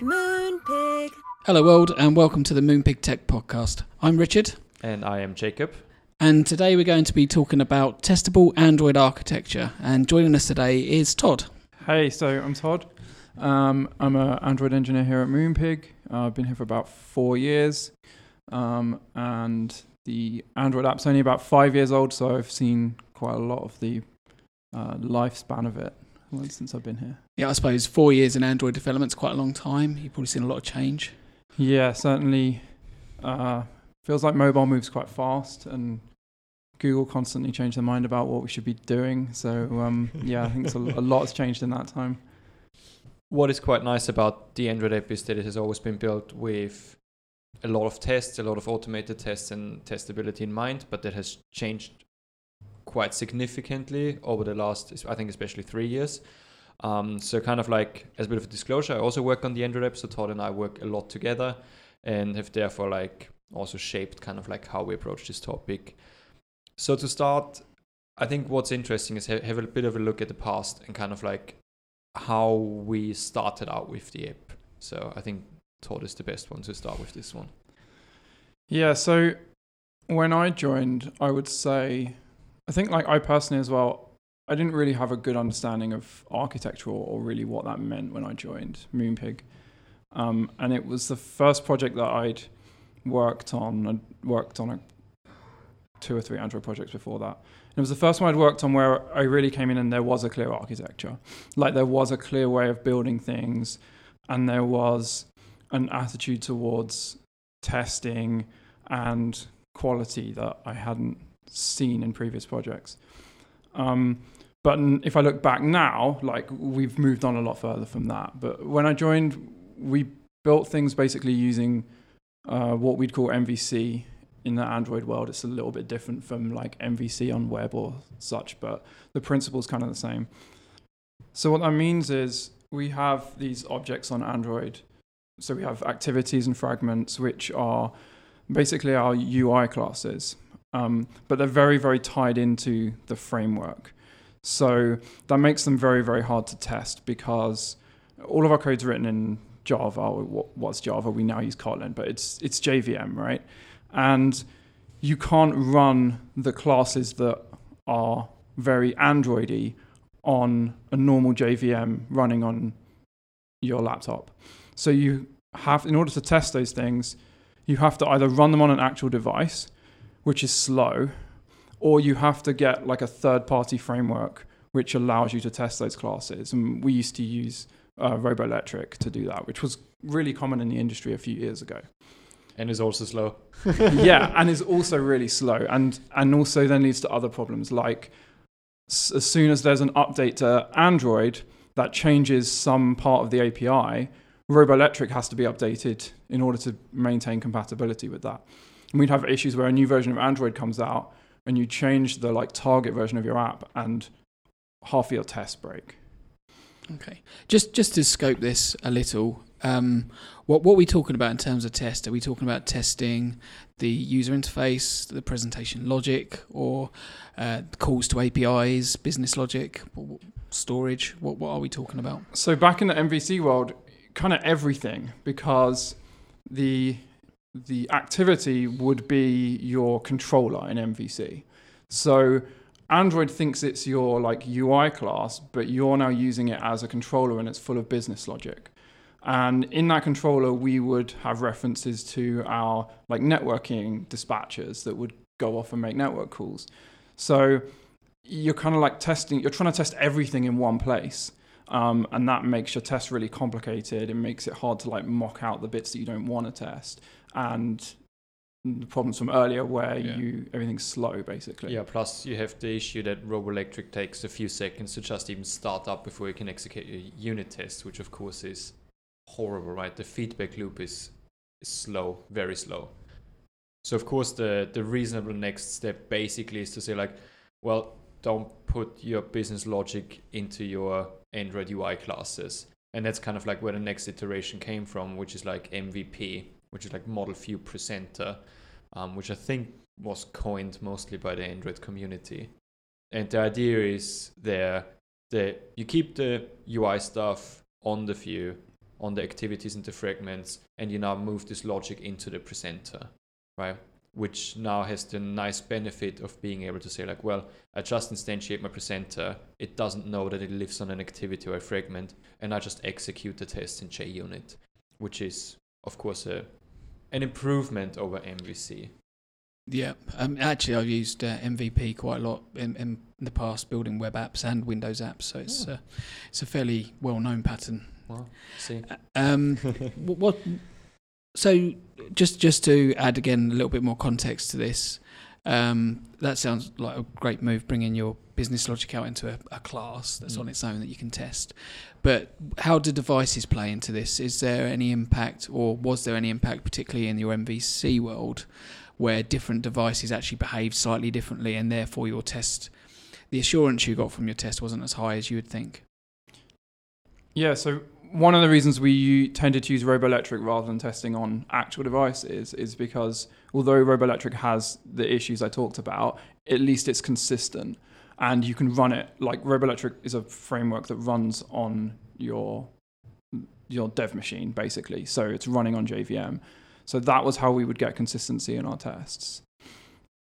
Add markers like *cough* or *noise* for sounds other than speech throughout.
Moonpig. Hello, world, and welcome to the Moonpig Tech Podcast. I'm Richard, And I am Jacob. and today we're going to be talking about testable Android architecture. And joining us today is Todd. Hey, so I'm Todd. Um, I'm an Android engineer here at Moonpig. Uh, I've been here for about four years. Um, and the Android app's only about five years old, so I've seen quite a lot of the uh, lifespan of it well, since I've been here. Yeah, I suppose four years in Android development's quite a long time. You've probably seen a lot of change. Yeah, certainly uh, feels like mobile moves quite fast, and Google constantly change their mind about what we should be doing. So um, *laughs* yeah, I think it's a, a lot has changed in that time. What is quite nice about the Android app is that it has always been built with a lot of tests, a lot of automated tests and testability in mind, but that has changed quite significantly over the last, I think, especially three years. Um, so, kind of like as a bit of a disclosure, I also work on the Android app. So, Todd and I work a lot together and have therefore like also shaped kind of like how we approach this topic. So, to start, I think what's interesting is ha- have a bit of a look at the past and kind of like how we started out with the app. So, I think Todd is the best one to start with this one. Yeah, so when I joined, I would say, I think like I personally as well, I didn't really have a good understanding of architecture or, really what that meant when I joined Moonpig. Um, and it was the first project that I'd worked on. I'd worked on a, two or three Android projects before that. And it was the first one I'd worked on where I really came in and there was a clear architecture. Like there was a clear way of building things and there was an attitude towards testing and quality that I hadn't seen in previous projects. Um, but if I look back now, like we've moved on a lot further from that. But when I joined, we built things basically using uh, what we'd call MVC in the Android world. It's a little bit different from like MVC on web or such, but the principle is kind of the same. So what that means is we have these objects on Android. So we have activities and fragments, which are basically our UI classes, um, but they're very, very tied into the framework. So that makes them very, very hard to test because all of our code's written in Java. What- What's Java? We now use Kotlin, but it's it's JVM, right? And you can't run the classes that are very Androidy on a normal JVM running on your laptop. So you have, in order to test those things, you have to either run them on an actual device, which is slow, or you have to get like a third party framework which allows you to test those classes. And we used to use uh, Robolectric to do that, which was really common in the industry a few years ago. And is also slow. *laughs* *laughs* yeah, and is also really slow, and and also then leads to other problems like s- as soon as there's an update to Android that changes some part of the API, Robolectric has to be updated in order to maintain compatibility with that. And we'd have issues where a new version of Android comes out and you change the like target version of your app and half of your tests break. Okay. Just just to scope this a little, um, what what are we talking about in terms of test? Are we talking about testing the user interface, the presentation logic, or uh, calls to APIs, business logic, storage? What what are we talking about? So back in the MVC world, kind of everything because the the activity would be your controller in MVC. So Android thinks it's your like UI class, but you're now using it as a controller and it's full of business logic. And in that controller, we would have references to our like networking dispatchers that would go off and make network calls. So you're kind of like testing, you're trying to test everything in one place. Um, and that makes your test really complicated. It makes it hard to like mock out the bits that you don't want to test. And the problems from earlier where Yeah. you everything's slow basically. Yeah, plus you have the issue that Robolectric takes a few seconds to just even start up before you can execute your unit test, which of course is horrible, right? The feedback loop is, is slow, very slow. So of course the the reasonable next step basically is to say like, well, don't put your business logic into your Android UI classes. And that's kind of like where the next iteration came from, which is like MVP, which is like model view presenter, um, which I think was coined mostly by the Android community. And the idea is there that you keep the UI stuff on the view, on the activities and the fragments, and you now move this logic into the presenter, right? Which now has the nice benefit of being able to say, like, well, I just instantiate my presenter. It doesn't know that it lives on an activity or a fragment, and I just execute the test in JUnit, which is, of course, a, an improvement over MVC. Yeah, um, actually, I've used uh, MVP quite a lot in, in the past, building web apps and Windows apps. So it's Oh. uh, it's a fairly well-known pattern. Well, see. Um, *laughs* what, what? So just just to add again a little bit more context to this, um, that sounds like a great move, bringing your business logic out into a, a class that's Mm. on its own that you can test. But how do devices play into this? Is there any impact, or was there any impact, particularly in your MVC world, where different devices actually behaved slightly differently, and therefore your test, the assurance you got from your test wasn't as high as you would think? Yeah, so one of the reasons we tended to use Robolectric rather than testing on actual devices is because although Robolectric has the issues I talked about, at least it's consistent and you can run it like Robolectric is a framework that runs on your your dev machine basically. So it's running on JVM. So that was how we would get consistency in our tests.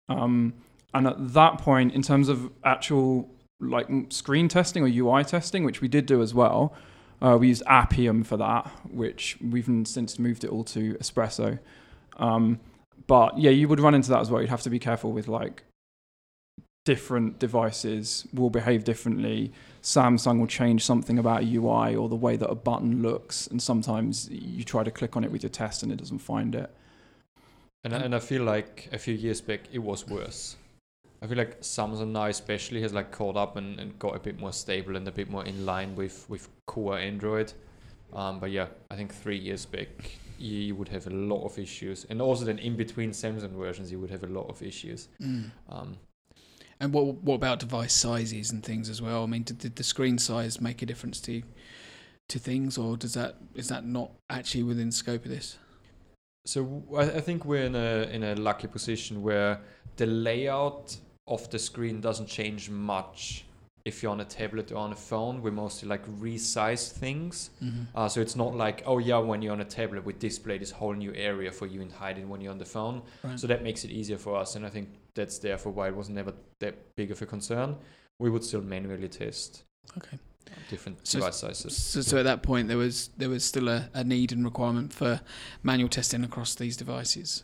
Um, and at that point, in terms of actual like screen testing or UI testing, which we did do as well, uh, we used Appium for that, which we've since moved it all to Espresso. Um, but yeah, you would run into that as well. You'd have to be careful with like different devices will behave differently. Samsung will change something about UI or the way that a button looks, and sometimes you try to click on it with your test and it doesn't find it. And, and I feel like a few years back it was worse. I feel like Samsung now especially has like caught up and, and got a bit more stable and a bit more in line with, with core Android. Um, but yeah, I think three years back you, would have a lot of issues. And also then in between Samsung versions you would have a lot of issues. Um, And what what about device sizes and things as well? I mean, did, did the screen size make a difference to to things, or does that is that not actually within scope of this? So I think we're in a in a lucky position where the layout of the screen doesn't change much if you're on a tablet or on a phone. We mostly like resize things. Mm-hmm. Uh, so it's not like oh yeah, when you're on a tablet, we display this whole new area for you and hide it when you're on the phone. Right. So that makes it easier for us, and I think that's therefore why it was never that big of a concern. We would still manually test okay. different So- device sizes. So, so at that point, there was there was still a, a need and requirement for manual testing across these devices.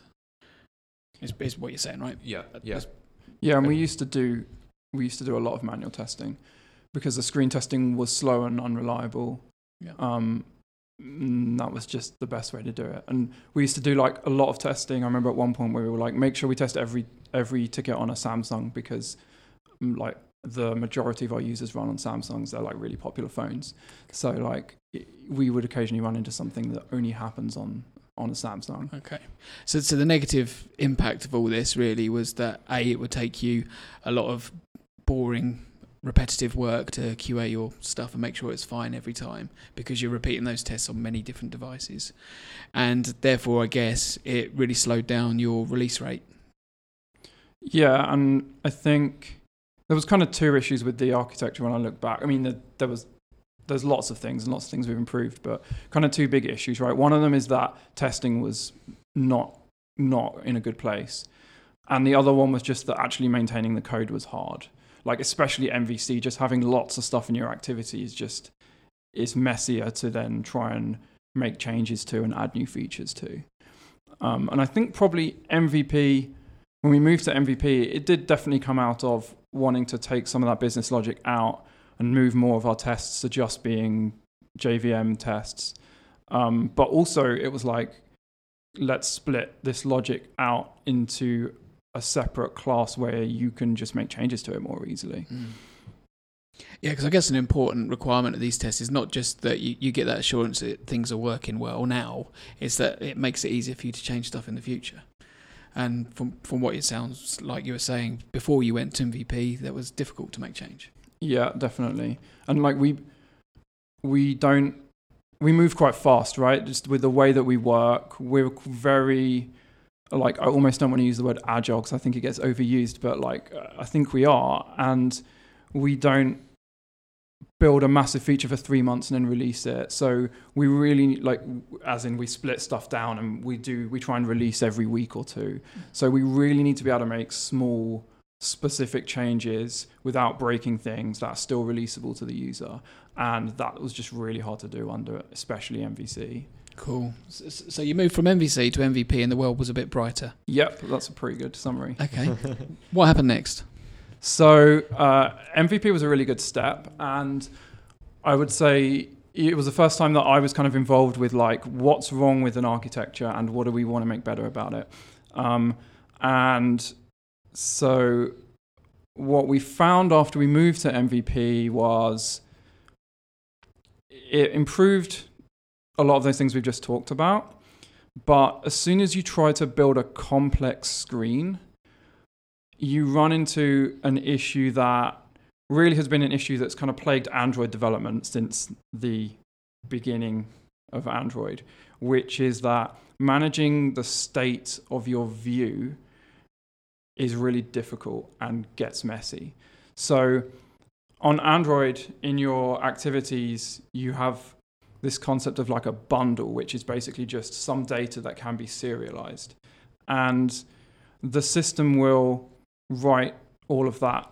Is, is what you're saying, right? Yeah, That- yeah. Yeah, and we used to do we used to do a lot of manual testing because the screen testing was slow and unreliable. Yeah. Um, mm, that was just the best way to do it. And we used to do like a lot of testing. I remember at one point where we were like, make sure we test every every ticket on a Samsung because mm, like the majority of our users run on Samsungs. They're like really popular phones. So like i- we would occasionally run into something that only happens on on a Samsung. Okay. So, so the negative impact of all this really was that a it would take you a lot of boring, repetitive work to QA your stuff and make sure it's fine every time because you're repeating those tests on many different devices, and therefore I guess it really slowed down your release rate. Yeah, and I think there was kind of two issues with the architecture when I look back. I mean, there, there was there's lots of things and lots of things we've improved, but kind of two big issues, right? One of them is that testing was not not in a good place, and the other one was just that actually maintaining the code was hard. Like especially MVC, just having lots of stuff in your activity is just it's messier to then try and make changes to and add new features to. Um, and I think probably MVP when we moved to MVP, it did definitely come out of wanting to take some of that business logic out and move more of our tests to just being JVM tests. Um, but also, it was like, let's split this logic out into a separate class where you can just make changes to it more easily. Yeah, because I guess an important requirement of these tests is not just that you, you get that assurance that things are working well now, it's that it makes it easier for you to change stuff in the future. And from from what it sounds like you were saying, before you went to MVP, that was difficult to make change. Yeah, definitely. And like we we don't we move quite fast, right? Just with the way that we work, we're very like I almost don't want to use the word agile because I think it gets overused, but like I think we are, and we don't build a massive feature for three months and then release it. So we really like, as in we split stuff down and we do we try and release every week or two. Mm. So we really need to be able to make small specific changes without breaking things that are still releasable to the user and that was just really hard to do under especially mvc Cool. So, so you moved from MVC to MVP, and the world was a bit brighter. yep that's a pretty good summary Okay. *laughs* what happened next? So uh, MVP was a really good step, and I would say it was the first time that I was kind of involved with like what's wrong with an architecture and what do we want to make better about it. Um, and so what we found after we moved to MVP was it improved a lot of those things we've just talked about. But as soon as you try to build a complex screen, you run into an issue that really has been an issue that's kind of plagued Android development since the beginning of Android, which is that managing the state of your view is really difficult and gets messy. So on Android, in your activities, you have this concept of like a bundle, which is basically just some data that can be serialized. And the system will write all of that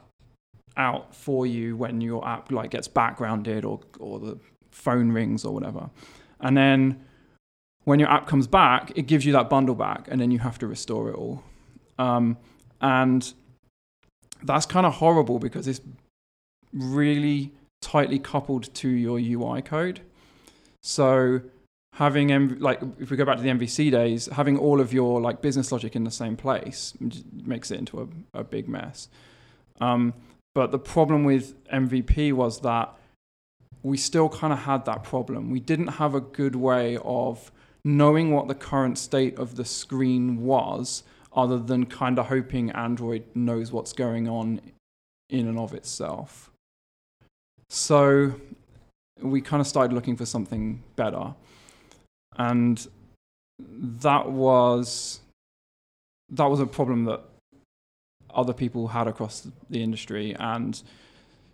out for you when your app like gets backgrounded or or the phone rings or whatever. And then when your app comes back, it gives you that bundle back, and then you have to restore it all. Um, and that's kind of horrible because it's really tightly coupled to your UI code. So having like if we go back to the MVC days, having all of your like business logic in the same place makes it into a, a big mess. Um, but the problem with MVP was that we still kind of had that problem. We didn't have a good way of knowing what the current state of the screen was, other than kind of hoping Android knows what's going on in and of itself. So we kind of started looking for something better. And that was that was a problem that other people had across the industry and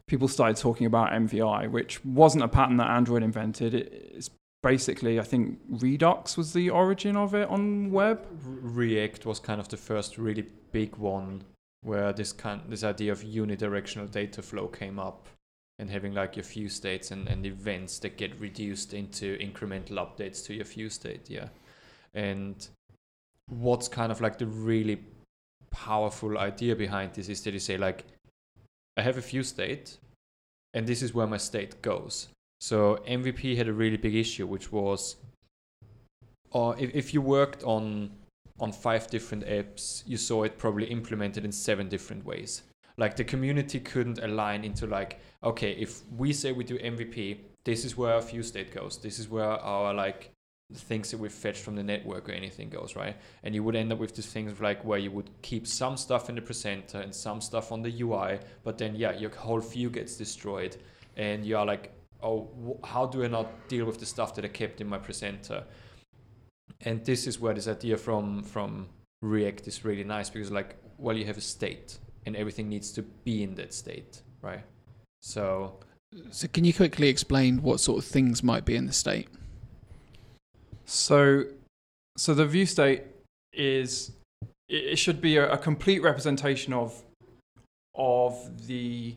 people started talking about MVI, which wasn't a pattern that Android invented. It's basically, I think Redux was the origin of it on web. React was kind of the first really big one where this kind this idea of unidirectional data flow came up and having like your view states and, and events that get reduced into incremental updates to your view state yeah and what's kind of like the really powerful idea behind this is that you say like i have a view state and this is where my state goes so mvp had a really big issue which was or if, if you worked on on five different apps you saw it probably implemented in seven different ways. Like the community couldn't align into like okay if we say we do mvp this is where our view state goes. This is where our like things that we've fetched from the network or anything goes right? And you would end up with these things like where you would keep some stuff in the presenter and some stuff on the ui but then yeah your whole view gets destroyed and you're like oh wh- how do i not deal with the stuff that i kept in my presenter and this is where this idea from from react is really nice because like well you have a state and everything needs to be in that state right so So can you quickly explain what sort of things might be in the state? So, so the view state is it it should be a, a complete representation of of the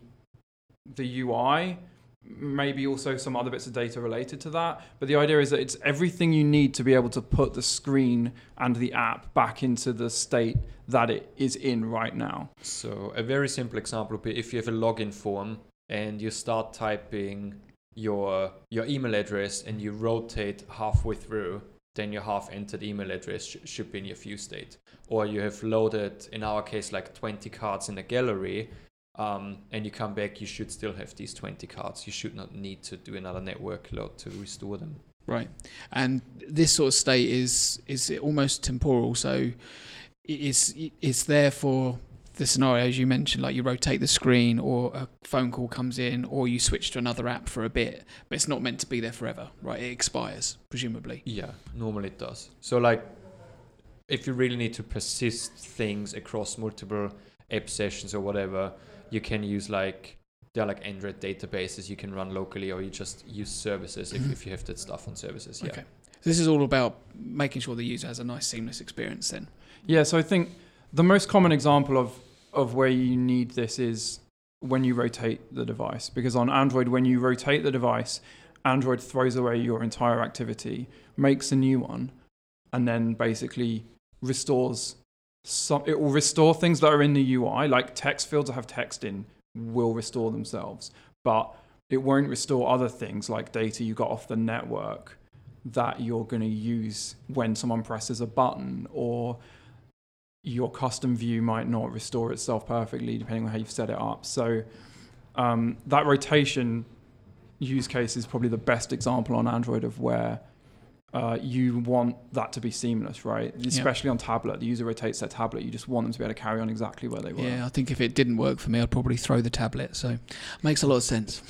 the UI, maybe also some other bits of data related to that. But the idea is that it's everything you need to be able to put the screen and the app back into the state that it is in right now. So a very simple example would be if you have a login form and you start typing your your email address and you rotate halfway through, then your half entered email address sh- should be in your view state. Or you have loaded, in our case, like 20 cards in a gallery, um, and you come back, you should still have these 20 cards. You should not need to do another network load to restore them. Right. And this sort of state is is almost temporal. So it's it's there for the scenarios you mentioned, like you rotate the screen, or a phone call comes in, or you switch to another app for a bit. But it's not meant to be there forever, right? It expires, presumably. Yeah, normally it does. So like if you really need to persist things across multiple app sessions or whatever, you can use like there are like Android databases you can run locally, or you just use services if, Mhm. if you have that stuff on services. Yeah. Okay. This is all about making sure the user has a nice seamless experience. Then. Yeah, so I think the most common example of of where you need this is when you rotate the device because on Android when you rotate the device, Android throws away your entire activity, makes a new one, and then basically restores some it will restore things that are in the UI like text fields that have text in will restore themselves, but it won't restore other things like data you got off the network that you're going to use when someone presses a button or your custom view might not restore itself perfectly depending on how you've set it up. So um, that rotation use case is probably the best example on Android of where uh, you want that to be seamless, right? Especially on tablet. The user rotates their tablet. You just want them to be able to carry on exactly where they were. Yeah, I think if it didn't work for me, I'd probably throw the tablet. So makes a lot of sense.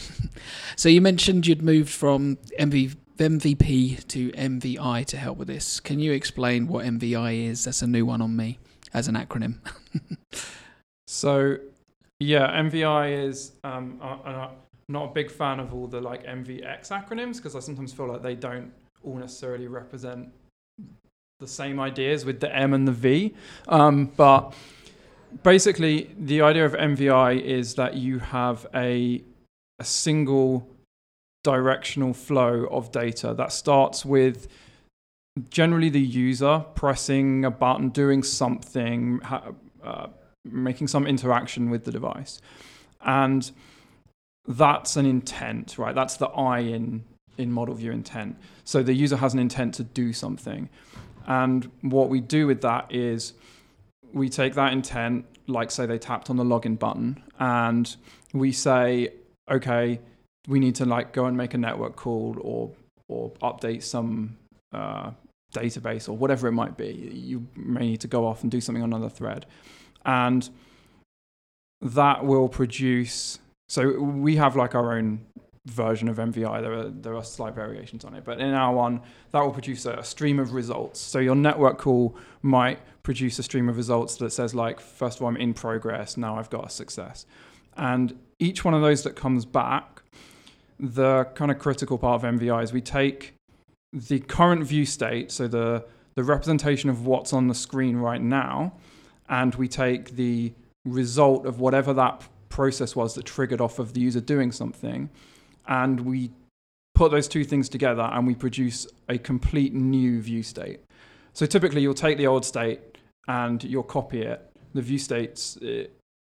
*laughs* so you mentioned you'd moved from MV, MVP to MVI to help with this. Can you explain what MVI is? That's a new one on me as an acronym. *laughs* So, yeah, MVI is. Um, I, I'm not a big fan of all the like MVX acronyms because I sometimes feel like they don't all necessarily represent the same ideas with the M and the V. Um, but basically, the idea of MVI is that you have a a single directional flow of data that starts with generally the user pressing a button, doing something, ha- uh, making some interaction with the device. And that's an intent, right? That's the I in, in model view intent. So the user has an intent to do something. And what we do with that is we take that intent, like say they tapped on the login button, and we say, okay, we need to like go and make a network call or or update some uh, database or whatever it might be. You may need to go off and do something on another thread. And that will produce. So we have like our own version of MVI. There are there are slight variations on it, but in our one, that will produce a, stream of results. So your network call might produce a stream of results that says like, first of all, I'm in progress. Now I've got a success, and each one of those that comes back, the kind of critical part of MVI is we take the current view state, so the the representation of what's on the screen right now, and we take the result of whatever that process was that triggered off of the user doing something, and we put those two things together and we produce a complete new view state. So typically, you'll take the old state and you'll copy it. The view states eh,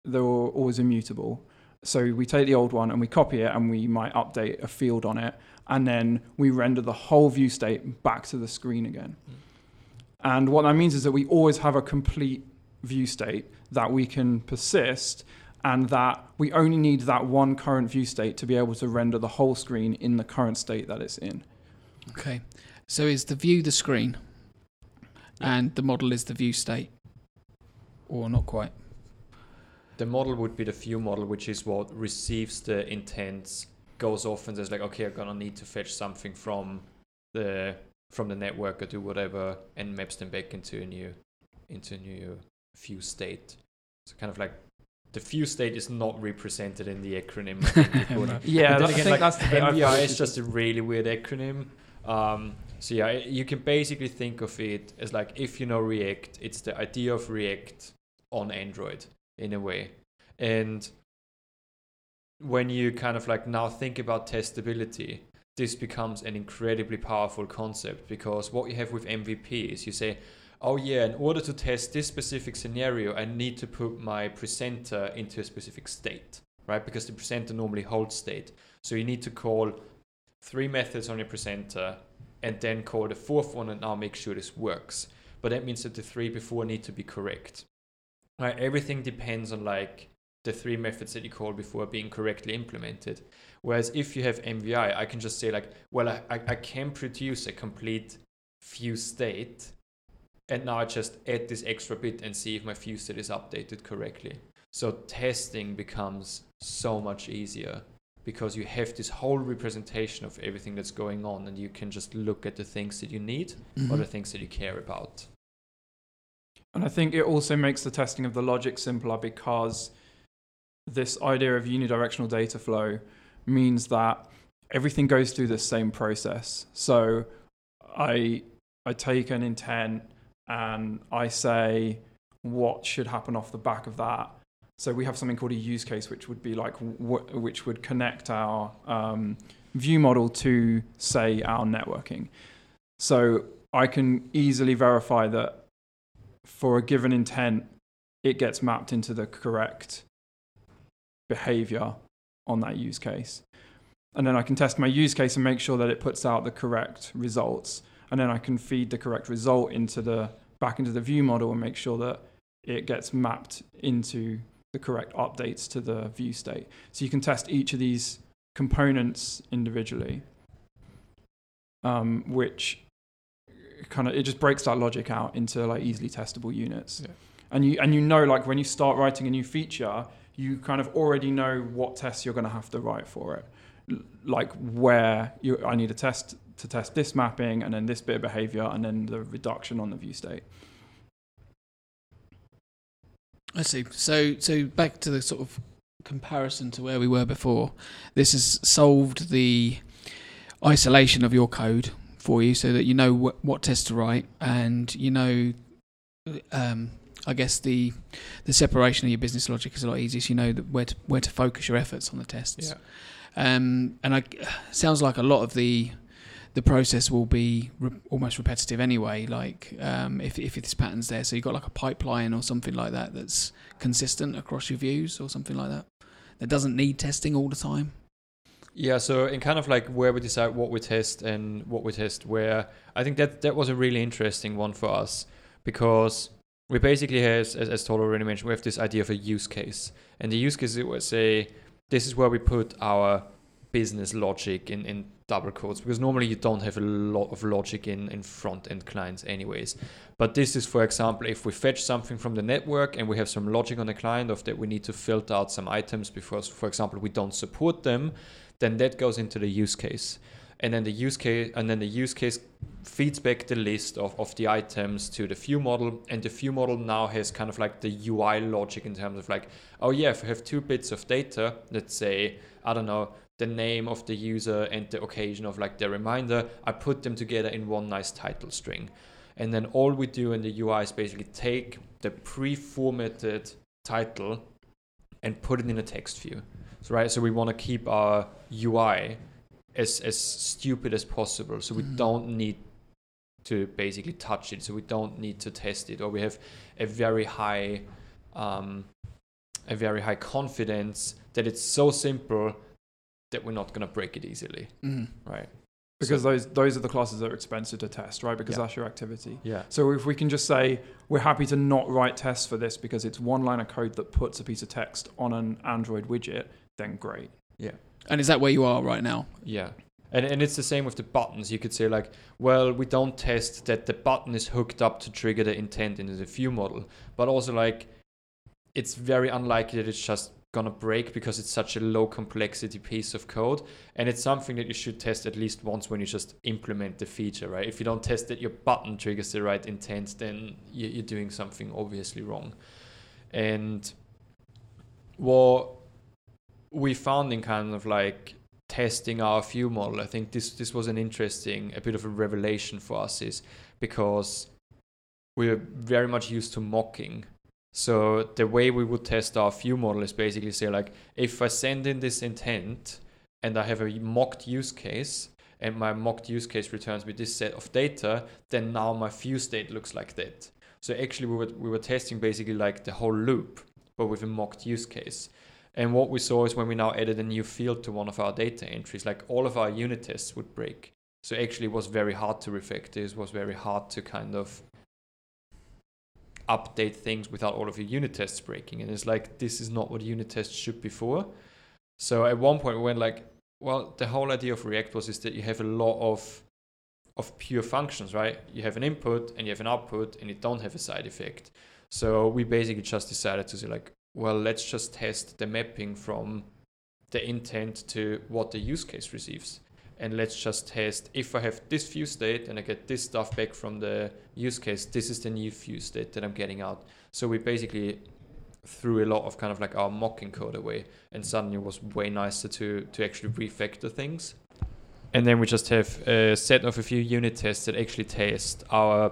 they're always immutable. So we take the old one and we copy it and we might update a field on it and then we render the whole view state back to the screen again. And what that means is that we always have a complete view state that we can persist and that we only need that one current view state to be able to render the whole screen in the current state that it's in. Okay. So is the view the screen and the model is the view state? Or not quite? The model would be the view model, which is what receives the intents, goes off and says like, okay, I'm gonna need to fetch something from the from the network or do whatever, and maps them back into a new into a new view state. So kind of like the view state is not represented in the acronym. I think it would- Yeah, But then I again, think like, that's the MVI is just a really weird acronym. Um, so yeah, you can basically think of it as like if you know React, it's the idea of React on Android in a way. And when you kind of like now think about testability, this becomes an incredibly powerful concept because what you have with MVP is you say, oh yeah, in order to test this specific scenario, I need to put my presenter into a specific state, right? Because the presenter normally holds state. So you need to call three methods on your presenter and then call the fourth one and now make sure this works. But that means that the three before need to be correct. Right? Everything depends on like the three methods that you call before being correctly implemented. Whereas if you have MVI, I can just say like, well, I, I, I can produce a complete view state and now I just add this extra bit and see if my view state is updated correctly. So testing becomes so much easier because you have this whole representation of everything that's going on and you can just look at the things that you need or mm-hmm. the things that you care about. And I think it also makes the testing of the logic simpler because this idea of unidirectional data flow means that everything goes through the same process. So I I take an intent and I say what should happen off the back of that. So we have something called a use case, which would be like wh- which would connect our um, view model to say our networking. So I can easily verify that for a given intent, it gets mapped into the correct behavior on that use case. And then I can test my use case and make sure that it puts out the correct results. And then I can feed the correct result into the back into the view model and make sure that it gets mapped into the correct updates to the view state. So you can test each of these components individually, um, which kind of it just breaks that logic out into like easily testable units. Yeah. And you and you know like when you start writing a new feature, you kind of already know what tests you're going to have to write for it. Like where you I need a test to test this mapping and then this bit of behavior and then the reduction on the view state. I see. So so back to the sort of comparison to where we were before. This has solved the isolation of your code for you, so that you know what, what test to write, and you know, um, I guess the the separation of your business logic is a lot easier. So you know that where to where to focus your efforts on the tests. Yeah. Um, and I sounds like a lot of the the process will be re- almost repetitive anyway. Like um, if if this pattern's there, so you've got like a pipeline or something like that that's consistent across your views or something like that that doesn't need testing all the time. Yeah, so in kind of like where we decide what we test and what we test where, I think that that was a really interesting one for us because we basically has, as, as Todd already mentioned, we have this idea of a use case. And the use case it would say, this is where we put our business logic in, in double quotes because normally you don't have a lot of logic in, in front end clients anyways. But this is, for example, if we fetch something from the network and we have some logic on the client of that we need to filter out some items because, for example, we don't support them, then that goes into the use case. And then the use case and then the use case feeds back the list of, of the items to the view model and the view model now has kind of like the UI logic in terms of like, oh yeah, if I have two bits of data, let's say, I don't know, the name of the user and the occasion of like the reminder, I put them together in one nice title string. And then all we do in the UI is basically take the pre-formatted title and put it in a text view. So right, so we want to keep our UI as as stupid as possible. So we Mhm. don't need to basically touch it. So we don't need to test it, or we have a very high, um, a very high confidence that it's so simple that we're not gonna break it easily, Mm. right? Because So- those those are the classes that are expensive to test, right? Because Yeah. that's your activity. yeah, So if we can just say we're happy to not write tests for this because it's one line of code that puts a piece of text on an Android widget, then great. Yeah. And is that where you are right now? yeah. And, and it's the same with the buttons. You could say like, well, we don't test that the button is hooked up to trigger the intent into the view model, but also like, it's very unlikely that it's just gonna break because it's such a low complexity piece of code, and it's something that you should test at least once when you just implement the feature, right? If you don't test that your button triggers the right intent, then you- you're doing something obviously wrong. And what we found in kind of like testing our view model, I think this this was an interesting, a bit of a revelation for us, is because we're very much used to mocking. So the way we would test our view model is basically say like, if I send in this intent and I have a mocked use case, and my mocked use case returns me this set of data, then now my view state looks like that. So actually, we were we were testing basically like the whole loop, but with a mocked use case. And what we saw is when we now added a new field to one of our data entries, like all of our unit tests would break. So actually, it was very hard to refactor. This was very hard to kind of update things without all of your unit tests breaking. And it's like this is not what unit tests should be for. So at one point we went like, well, the whole idea of React was is that you have a lot of of pure functions, right? You have an input and you have an output, and you don't have a side effect. So we basically just decided to say like, well, let's just test the mapping from the intent to what the use case receives. And let's just test if I have this view state and I get this stuff back from the use case, this is the new view state that I'm getting out. So we basically threw a lot of kind of like our mocking code away, and suddenly it was way nicer to to actually refactor things. And then we just have a set of a few unit tests that actually test our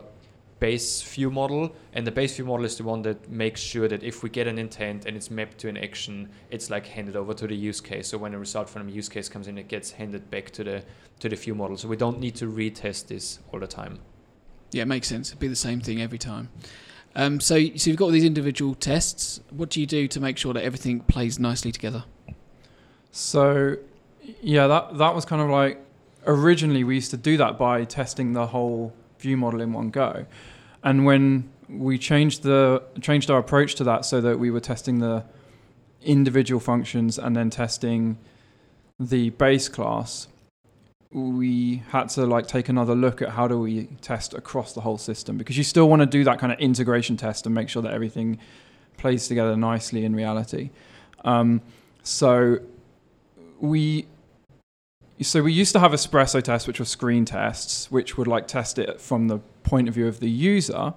base view model, and the base view model is the one that makes sure that if we get an intent and it's mapped to an action, it's like handed over to the use case. So when a result from a use case comes in, it gets handed back to the to the view model. So we don't need to retest this all the time. Yeah, it makes sense. It'd be the same thing every time. Um, so, so you've got all these individual tests. What do you do to make sure that everything plays nicely together? So, yeah, that that was kind of like originally we used to do that by testing the whole view model in one go, and when we changed the changed our approach to that so that we were testing the individual functions and then testing the base class, we had to like take another look at how do we test across the whole system because you still want to do that kind of integration test and make sure that everything plays together nicely in reality. Um, so we so we used to have espresso tests which were screen tests which would like test it from the point of view of the user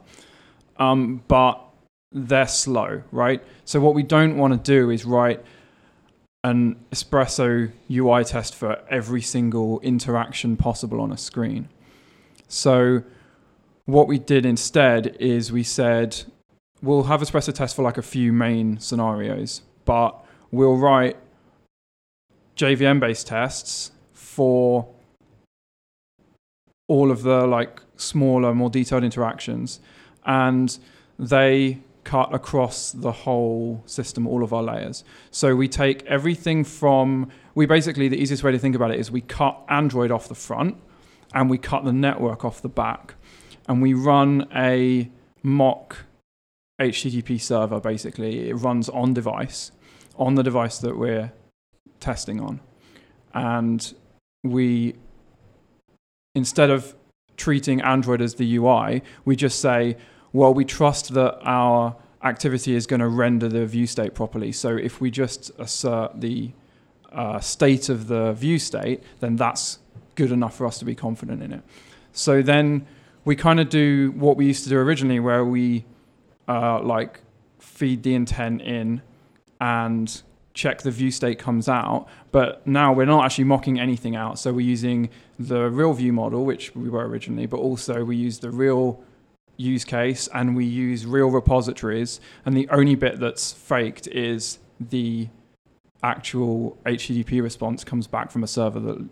um, but they're slow right? So what we don't want to do is write an espresso ui test for every single interaction possible on a screen. So what we did instead is we said we'll have espresso test for like a few main scenarios but we'll write JVM based tests for all of the like smaller, more detailed interactions, and they cut across the whole system, all of our layers. So we take everything from we basically the easiest way to think about it is we cut Android off the front and we cut the network off the back, and we run a mock HTTP server. Basically, it runs on device, on the device that we're testing on, and we instead of treating Android as the UI, we just say, well, we trust that our activity is going to render the view state properly. So if we just assert the uh, state of the view state, then that's good enough for us to be confident in it. So then we kind of do what we used to do originally, where we uh, like feed the intent in and check the view state comes out. But now we're not actually mocking anything out. So we're using the real view model, which we were originally, but also we use the real use case and we use real repositories. And the only bit that's faked is the actual HTTP response comes back from a server that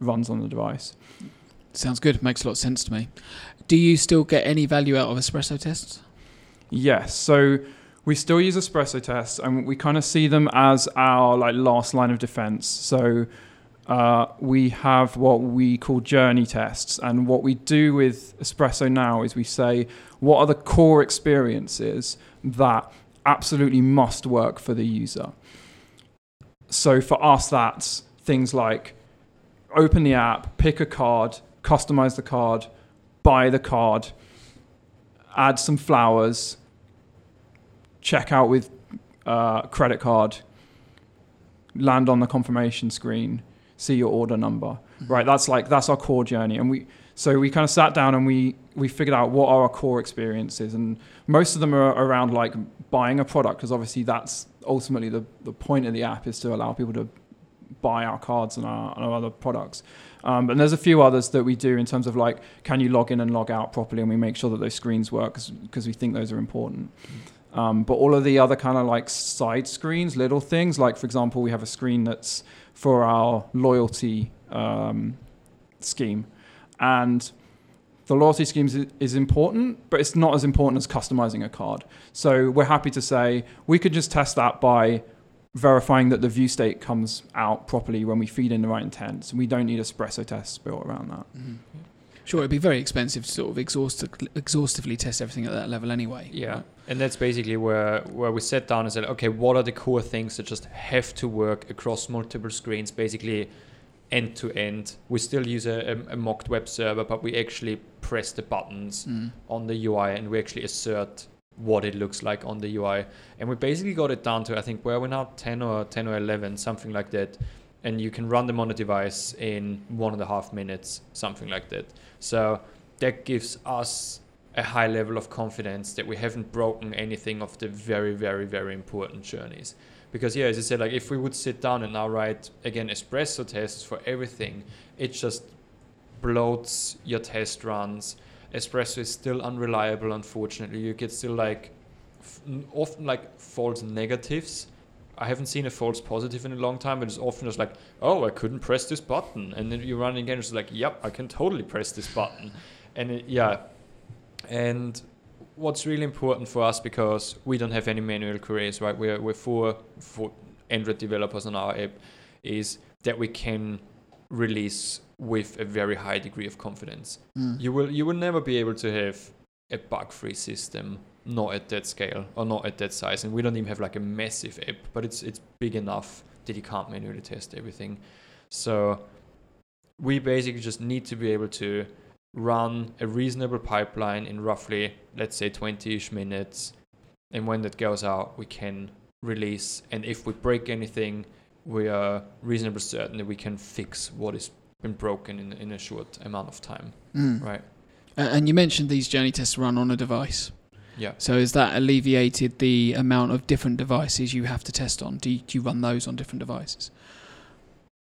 runs on the device. Sounds good. Makes a lot of sense to me. Do you still get any value out of espresso tests? Yes. So we still use espresso tests and we kind of see them as our like last line of defense. So uh, we have what we call journey tests and what we do with espresso now is we say what are the core experiences that absolutely must work for the user? So for us that's things like open the app pick a card customize the card buy the card add some flowers check out with uh, credit card, land on the confirmation screen, see your order number. Mm-hmm. Right, that's like that's our core journey, and we so we kind of sat down and we we figured out what are our core experiences, and most of them are around like buying a product because obviously that's ultimately the the point of the app is to allow people to buy our cards and our, and our other products. Um, and there's a few others that we do in terms of like, can you log in and log out properly? And we make sure that those screens work because we think those are important. Um, but all of the other kind of like side screens, little things, like for example, we have a screen that's for our loyalty um, scheme. And the loyalty scheme is, important, but it's not as important as customizing a card. So we're happy to say we could just test that by verifying that the view state comes out properly when we feed in the right intents. We don't need espresso tests built around that. Mm-hmm. Sure, it'd be very expensive to sort of exhaustively, exhaustively test everything at that level anyway. Yeah, right? and that's basically where where we sat down and said, okay, what are the core things that just have to work across multiple screens, basically end to end. We still use a, a, a mocked web server, but we actually press the buttons Mm. on the UI and we actually assert what it looks like on the UI. And we basically got it down to I think where we're now 10 or 10 or 11, something like that. And you can run them on a device in one and a half minutes, something like that. So that gives us a high level of confidence that we haven't broken anything of the very, very, very important journeys. Because yeah, as I said, like if we would sit down and now write again espresso tests for everything, it just bloats your test runs. Espresso is still unreliable, unfortunately. You get still like often like false negatives. I haven't seen a false positive in a long time, but it's often just like, oh, I couldn't press this button, and then you run it again, it's like, yep, I can totally press this button, and it, yeah, and what's really important for us because we don't have any manual queries, right? We're we're four four Android developers on our app, is that we can release with a very high degree of confidence. Mm. You will you will never be able to have a bug-free system not at that scale or not at that size, and we don't even have like a massive app, but it's it's big enough that you can't manually test everything. So we basically just need to be able to run a reasonable pipeline in roughly let's say 20ish minutes and when that goes out we can release and if we break anything we are reasonably certain that we can fix what has been broken in, in a short amount of time Mm. right And you mentioned these journey tests run on a device. Yeah So has that alleviated the amount of different devices you have to test on? Do you, do you run those on different devices?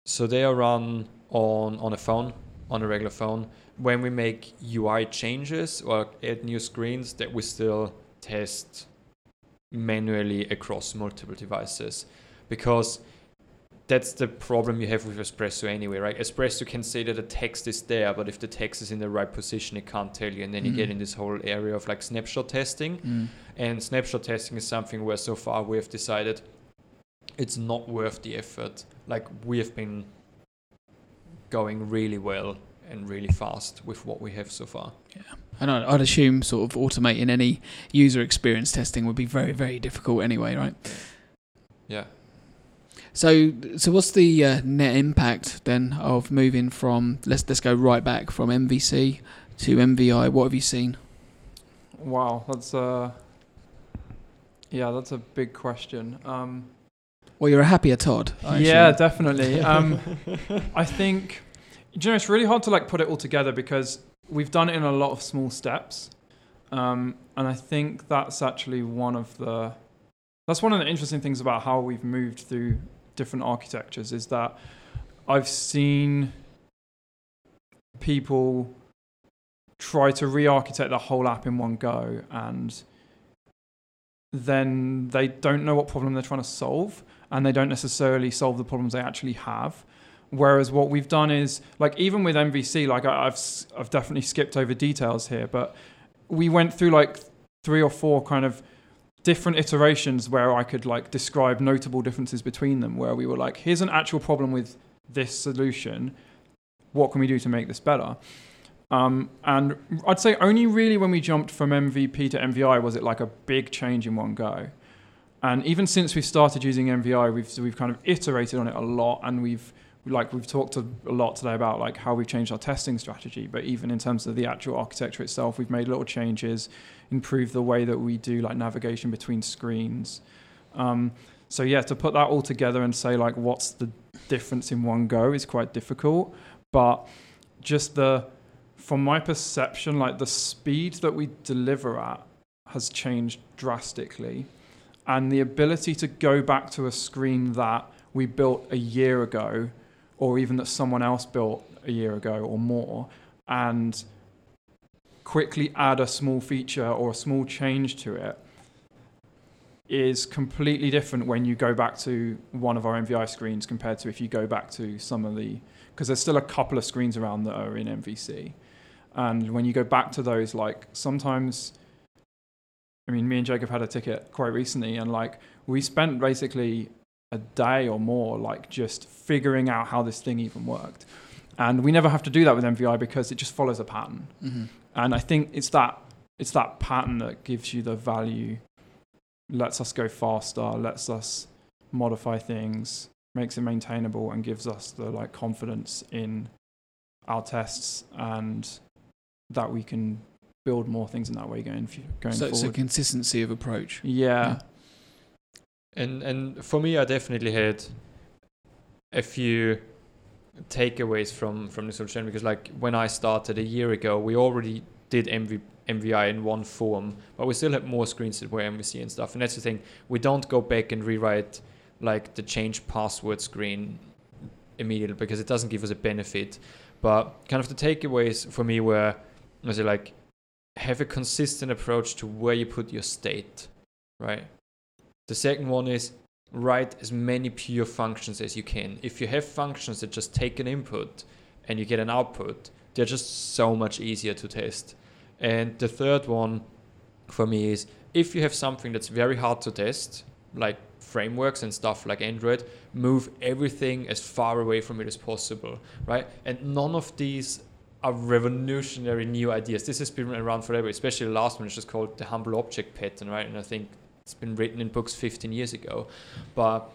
So they are run on on a phone, on a regular phone. When we make UI changes or add new screens, that we still test manually across multiple devices, because that's the problem you have with Espresso anyway, right? Espresso can say that the text is there, but if the text is in the right position, it can't tell you, and then you get Mhm. in this whole area of like snapshot testing. And snapshot testing is something where so far we have decided it's not worth the effort. Like we have been going really well and really fast with what we have so far. Yeah. And I'd assume sort of automating any user experience testing would be very, very difficult anyway, right? Yeah. So, so what's the uh, net impact then of moving from let's let's go right back from MVC to MVI? What have you seen? Wow, that's uh yeah, that's a big question. Um, Well, you're a happier Todd. I yeah, assume. definitely. Um, *laughs* I think you know it's really hard to like put it all together because we've done it in a lot of small steps, um, and I think that's actually one of the that's one of the interesting things about how we've moved through different architectures is that I've seen people try to re-architect the whole app in one go and then they don't know what problem they're trying to solve and they don't necessarily solve the problems they actually have. Whereas what we've done is like even with MVC, like I, I've s- I've definitely skipped over details here, but we went through like three or four kind of different iterations where I could like describe notable differences between them. Where we were like, here's an actual problem with this solution. What can we do to make this better? Um, and I'd say only really when we jumped from MVP to MVI was it like a big change in one go. And even since we started using MVI, we've we've kind of iterated on it a lot, and we've like we've talked a, lot today about like how we've changed our testing strategy. But even in terms of the actual architecture itself, we've made little changes, improved the way that we do like navigation between screens. Um, so yeah, to put that all together and say like what's the difference in one go is quite difficult. But just the from my perception, like the speed that we deliver at has changed drastically. And the ability to go back to a screen that we built a year ago, or even that someone else built a year ago or more, and quickly add a small feature or a small change to it is completely different when you go back to one of our MVI screens compared to if you go back to some of the because there's still a couple of screens around that are in MVC. And when you go back to those, like sometimes, I mean, me and Jacob had a ticket quite recently, and like we spent basically a day or more, like just figuring out how this thing even worked. And we never have to do that with MVI because it just follows a pattern. hmm And I think it's that it's that pattern that gives you the value, lets us go faster, lets us modify things, makes it maintainable, and gives us the like confidence in our tests and that we can build more things in that way going going So it's a consistency of approach. yeah. And and for me, I definitely had a few takeaways from from this whole because like when I started a year ago, we already did MV, MVI in one form, but we still had more screens that were MVC and stuff. And that's the thing. We don't go back and rewrite like the change password screen immediately because it doesn't give us a benefit. But kind of the takeaways for me were, was it like have a consistent approach to where you put your state, right? The second one is write as many pure functions as you can. If you have functions that just take an input and you get an output, they're just so much easier to test. And the third one for me is if you have something that's very hard to test, like frameworks and stuff like Android, move everything as far away from it as possible, right? And none of these are revolutionary new ideas. This has been around forever, especially the last one, which is called the humble object pattern, right? And I think it's been written in books 15 years ago. But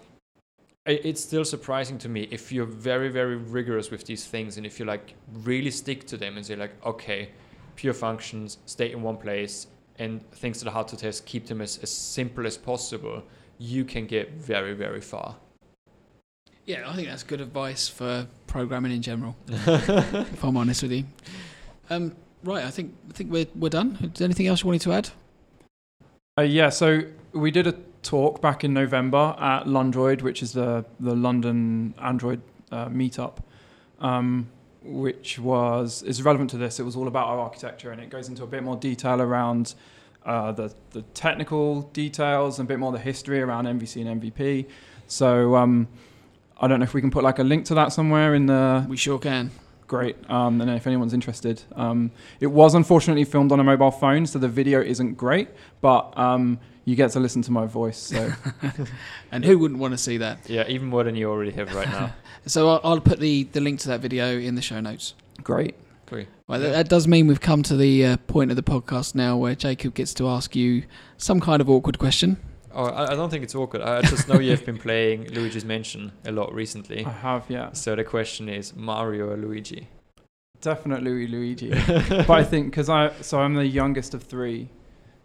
it's still surprising to me if you're very, very rigorous with these things and if you like really stick to them and say, like, okay, pure functions, stay in one place, and things that are hard to test, keep them as, as simple as possible, you can get very, very far. Yeah, I think that's good advice for programming in general. *laughs* if I'm honest with you. Um, right, I think I think we're we're done. Is there anything else you wanted to add? Uh, yeah, so we did a talk back in November at Lundroid, which is the the London Android uh, meetup, um, which was is relevant to this. It was all about our architecture, and it goes into a bit more detail around uh, the the technical details and a bit more the history around MVC and MVP. So. Um, I don't know if we can put like a link to that somewhere in the. We sure can. Great. Um, and if anyone's interested, um, it was unfortunately filmed on a mobile phone, so the video isn't great, but um, you get to listen to my voice. So. *laughs* and who wouldn't want to see that? Yeah, even more than you already have right now. *laughs* so I'll, I'll, put the, the link to that video in the show notes. Great. Great. Well, that, that, does mean we've come to the uh, point of the podcast now where Jacob gets to ask you some kind of awkward question. Oh, I, I don't think it's awkward. I just know you have been playing Luigi's Mansion a lot recently. I have, yeah. So the question is Mario or Luigi? Definitely Luigi. *laughs* but I think because I so I'm the youngest of three,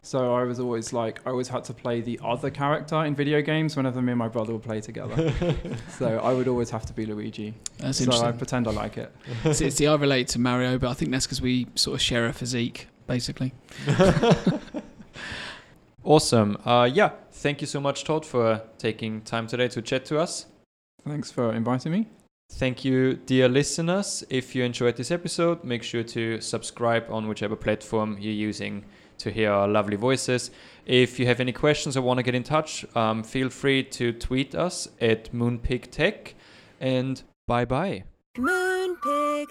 so I was always like I always had to play the other character in video games whenever me and my brother would play together. *laughs* so I would always have to be Luigi. That's so interesting. I pretend I like it. see, see, I relate to Mario, but I think that's because we sort of share a physique, basically. *laughs* awesome. Uh, yeah, thank you so much, Todd, for taking time today to chat to us. Thanks for inviting me. Thank you, dear listeners. If you enjoyed this episode, make sure to subscribe on whichever platform you're using to hear our lovely voices. If you have any questions or want to get in touch, um, feel free to tweet us at MoonpigTech. And bye bye. Moonpig.